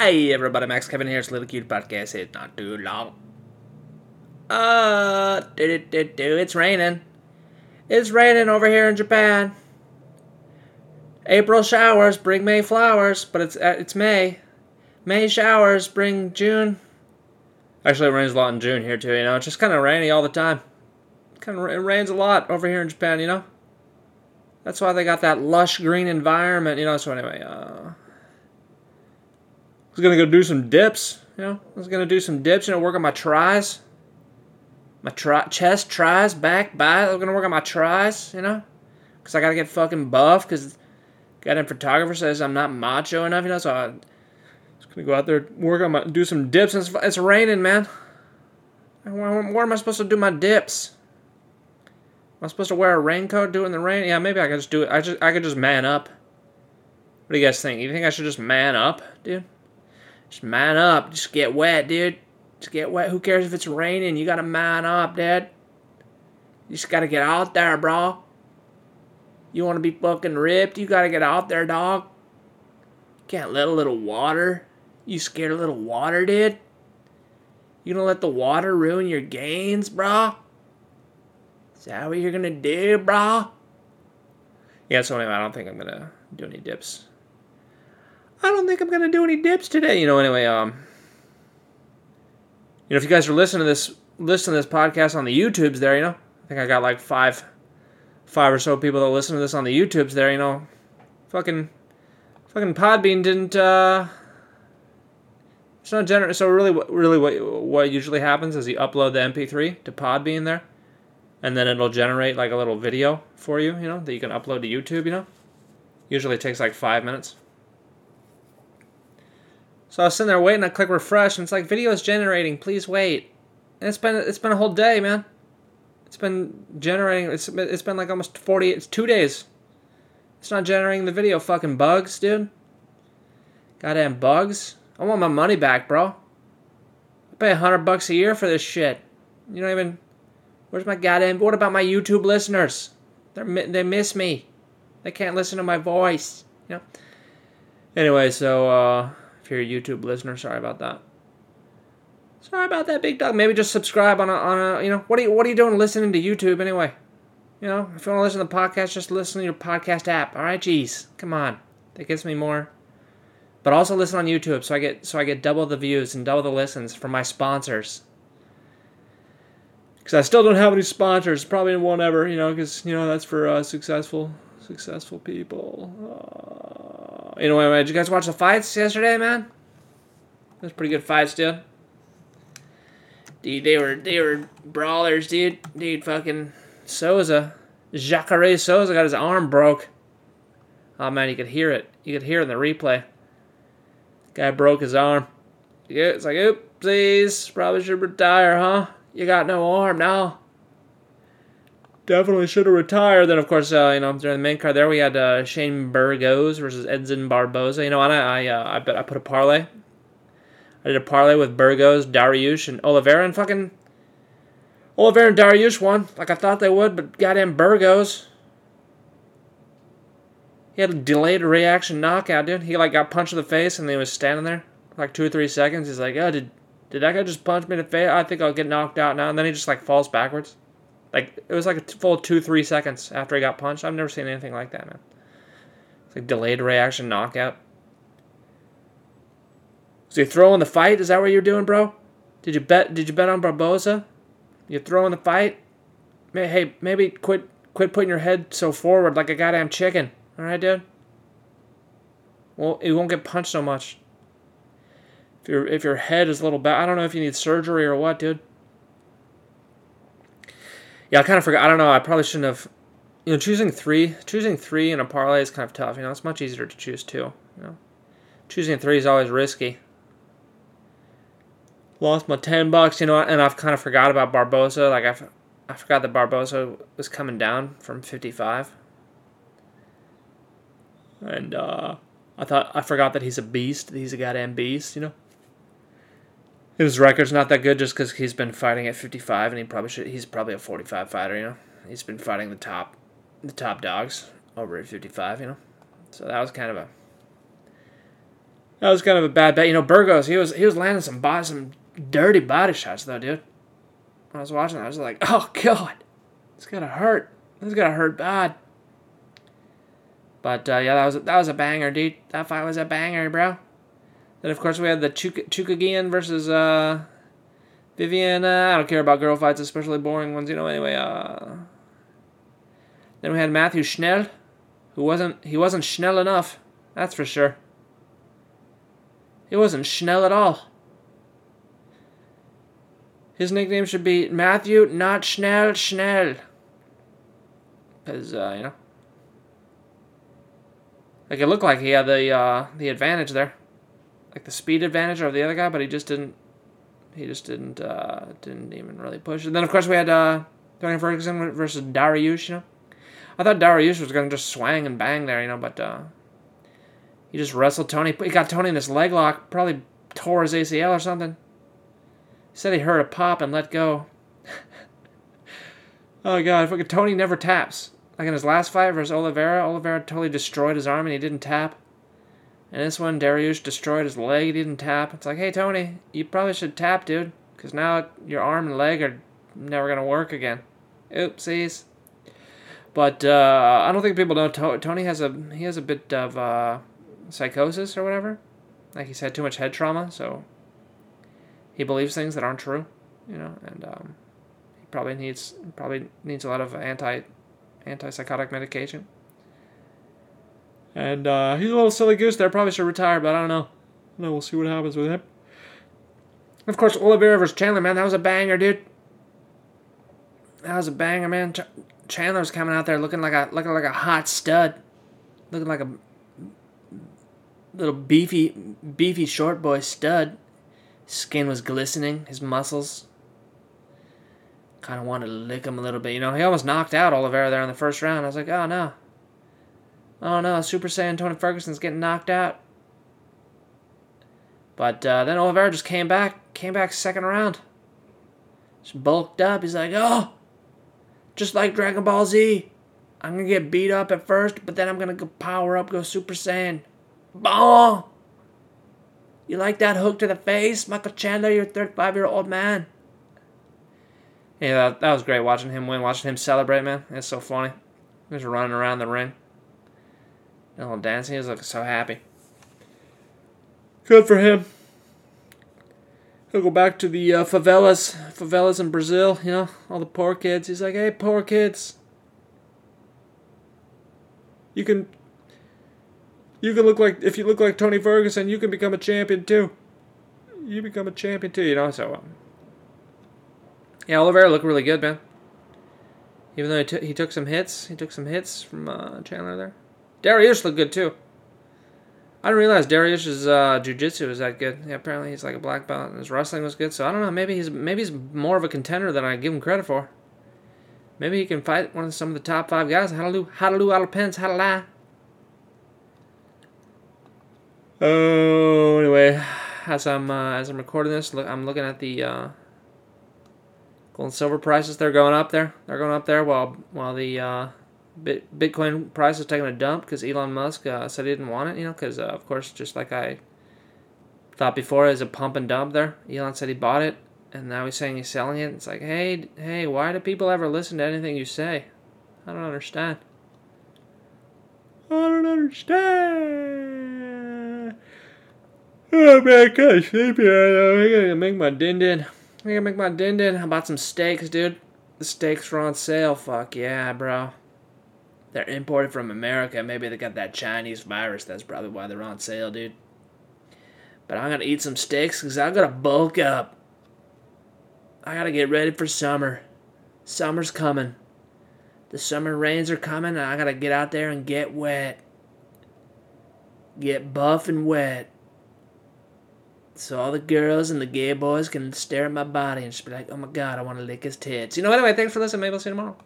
Hey everybody, Max Kevin here. It's little cute podcast. It's not too long. Uh, do, do, do, it's raining. It's raining over here in Japan. April showers bring May flowers, but it's uh, it's May. May showers bring June. Actually, it rains a lot in June here too. You know, it's just kind of rainy all the time. Kind of it rains a lot over here in Japan. You know. That's why they got that lush green environment. You know. So anyway, uh, was gonna go do some dips. You know, I was gonna do some dips. You know, work on my tries. My tri- chest tries, back, by. I'm gonna work on my tries. You know, because I gotta get fucking buff. Because goddamn photographer says I'm not macho enough. You know, so I was gonna go out there work on my do some dips. It's, it's raining, man. Where, where am I supposed to do my dips? Am I supposed to wear a raincoat doing the rain? Yeah, maybe I could just do it. I just I could just man up. What do you guys think? You think I should just man up, dude? Just man up. Just get wet, dude. Just get wet. Who cares if it's raining? You gotta man up, dude. You just gotta get out there, bro. You wanna be fucking ripped? You gotta get out there, dog. Can't let a little water. You scared a little water, dude? You gonna let the water ruin your gains, bro? Is that what you're gonna do, bro? Yeah, so anyway, I don't think I'm gonna do any dips. I don't think I'm gonna do any dips today. You know, anyway, um, you know, if you guys are listening to this, listen to this podcast on the YouTubes, there, you know, I think I got like five, five or so people that listen to this on the YouTubes. There, you know, fucking, fucking Podbean didn't. uh It's not generate. So really, really what what usually happens is you upload the MP3 to Podbean there, and then it'll generate like a little video for you. You know that you can upload to YouTube. You know, usually it takes like five minutes. So I was sitting there waiting. I click refresh, and it's like video is generating. Please wait. And it's been it's been a whole day, man. It's been generating. It's it's been like almost forty. It's two days. It's not generating the video. Fucking bugs, dude. Goddamn bugs. I want my money back, bro. I pay a hundred bucks a year for this shit. You don't even. Where's my goddamn? What about my YouTube listeners? They they miss me. They can't listen to my voice. You know. Anyway, so. uh if you're a YouTube listener, sorry about that. Sorry about that, big dog. Maybe just subscribe on a, on a, you know, what are you, what are you doing listening to YouTube anyway? You know, if you want to listen to the podcast, just listen to your podcast app. All right, jeez, come on, that gives me more. But also listen on YouTube, so I get so I get double the views and double the listens from my sponsors. Because I still don't have any sponsors, probably won't ever, you know, because you know that's for uh, successful successful people. Uh, anyway, did you guys watch the fights yesterday, man? That's pretty good fights, dude. Dude, they were they were brawlers, dude. Dude, fucking Souza, Jacare Souza got his arm broke. Oh man, you could hear it. You could hear it in the replay. Guy broke his arm. Yeah, it's like, oopsies, probably should retire, huh? You got no arm now definitely should have retired. Then, of course, uh, you know, during the main card there, we had uh, Shane Burgos versus Edson Barboza. You know, and I, I, uh, I bet I put a parlay. I did a parlay with Burgos, Dariush, and Oliveira, and fucking Oliveira and Dariush won like I thought they would, but goddamn Burgos. He had a delayed reaction knockout, dude. He like got punched in the face, and he was standing there like two or three seconds. He's like, "Oh, did did that guy just punch me in the face? I think I'll get knocked out now." And then he just like falls backwards. Like it was like a full two three seconds after he got punched. I've never seen anything like that, man. It's like delayed reaction knockout. So you throw in the fight? Is that what you're doing, bro? Did you bet? Did you bet on Barboza? You throw in the fight? Hey, maybe quit quit putting your head so forward like a goddamn chicken. All right, dude. Well, you won't get punched so much. If your if your head is a little bad, I don't know if you need surgery or what, dude yeah, I kind of forgot. I don't know. I probably shouldn't have. You know, choosing three, choosing three in a parlay is kind of tough. You know, it's much easier to choose two. You know, choosing three is always risky. Lost my ten bucks, you know, and I've kind of forgot about Barboza. Like I, I forgot that Barboza was coming down from fifty five. And uh, I thought I forgot that he's a beast. He's a goddamn beast, you know. His record's not that good just because he's been fighting at 55, and he probably should. He's probably a 45 fighter, you know. He's been fighting the top, the top dogs over at 55, you know. So that was kind of a That was kind of a bad bet. You know, Burgos, he was he was landing some body, some dirty body shots though, dude. When I was watching, that I was like, oh god, it's gonna hurt. It's gonna hurt bad. But uh, yeah, that was that was a banger, dude. That fight was a banger, bro. Then of course we had the Chuk- Chookagian versus uh, Vivian. I don't care about girl fights, especially boring ones. You know. Anyway, uh, then we had Matthew Schnell, who wasn't he wasn't Schnell enough. That's for sure. He wasn't Schnell at all. His nickname should be Matthew, not Schnell, Schnell. Because, uh, you know. Like, it looked like he had the, uh, the advantage there. Like, the speed advantage over the other guy, but he just didn't. He just didn't, uh, didn't even really push. And then, of course, we had, uh, Tony Ferguson versus Dariush, you know. I thought Dariush was to just swang and bang there, you know, but, uh, he just wrestled Tony. He got Tony in this leg lock. Probably tore his ACL or something. He said he heard a pop and let go. oh god, fucking Tony never taps. Like in his last fight versus Oliveira, Oliveira totally destroyed his arm and he didn't tap. And this one, Dariush destroyed his leg. He didn't tap. It's like, hey Tony, you probably should tap, dude, because now your arm and leg are never gonna work again. Oopsies. But uh, I don't think people know Tony has a he has a bit of uh, psychosis or whatever. Like he's had too much head trauma, so he believes things that aren't true, you know, and um, he probably needs probably needs a lot of anti antipsychotic medication. And uh, he's a little silly goose there. Probably should retire, but I don't know. No, we'll see what happens with him. Of course, Oliveira versus Chandler, man, that was a banger, dude. That was a banger, man. Ch- Chandler's coming out there looking like a looking like a hot stud, looking like a little beefy, beefy short boy stud. His skin was glistening, his muscles. Kind of wanted to lick him a little bit. You know, he almost knocked out Oliveira there in the first round. I was like, oh no. Oh no, Super Saiyan Tony Ferguson's getting knocked out. But uh, then Oliveira just came back, came back second round. Just bulked up. He's like, oh, just like Dragon Ball Z. I'm gonna get beat up at first, but then I'm gonna go power up, go Super Saiyan. Bah! You like that hook to the face, Michael Chandler, you're a 35 year old man. Yeah, that, that was great watching him win, watching him celebrate, man. It's so funny. He was running around the ring. Little dancing. Was looking so happy. Good for him. He'll go back to the uh, favelas, favelas in Brazil, you know, all the poor kids. He's like, hey, poor kids. You can you can look like if you look like Tony Ferguson, you can become a champion too. You become a champion too, you know. So, um, yeah, Oliveira looked really good, man. Even though he, t- he took some hits, he took some hits from uh, Chandler there. Dariush looked good too. I didn't realize Dariush's uh, jujitsu was that good. Yeah, apparently he's like a black belt, and his wrestling was good. So I don't know. Maybe he's maybe he's more of a contender than I give him credit for. Maybe he can fight one of some of the top five guys. How to do? How? Oh, anyway, as I'm uh, as I'm recording this, look, I'm looking at the uh, gold and silver prices. They're going up there. They're going up there while while the Bitcoin price is taking a dump because Elon Musk uh, said he didn't want it. You know, because uh, of course, just like I thought before, as a pump and dump there. Elon said he bought it, and now he's saying he's selling it. It's like, hey, hey, why do people ever listen to anything you say? I don't understand. I don't understand. Oh man, kind of sleepy. I gotta make my din din. I gotta make my din din. I bought some steaks, dude. The steaks were on sale. Fuck yeah, bro. They're imported from America. Maybe they got that Chinese virus. That's probably why they're on sale, dude. But I'm gonna eat some steaks because I gotta bulk up. I gotta get ready for summer. Summer's coming. The summer rains are coming, and I gotta get out there and get wet. Get buff and wet. So all the girls and the gay boys can stare at my body and just be like, oh my god, I want to lick his tits. You know, anyway, thanks for listening. Maybe I'll see you tomorrow.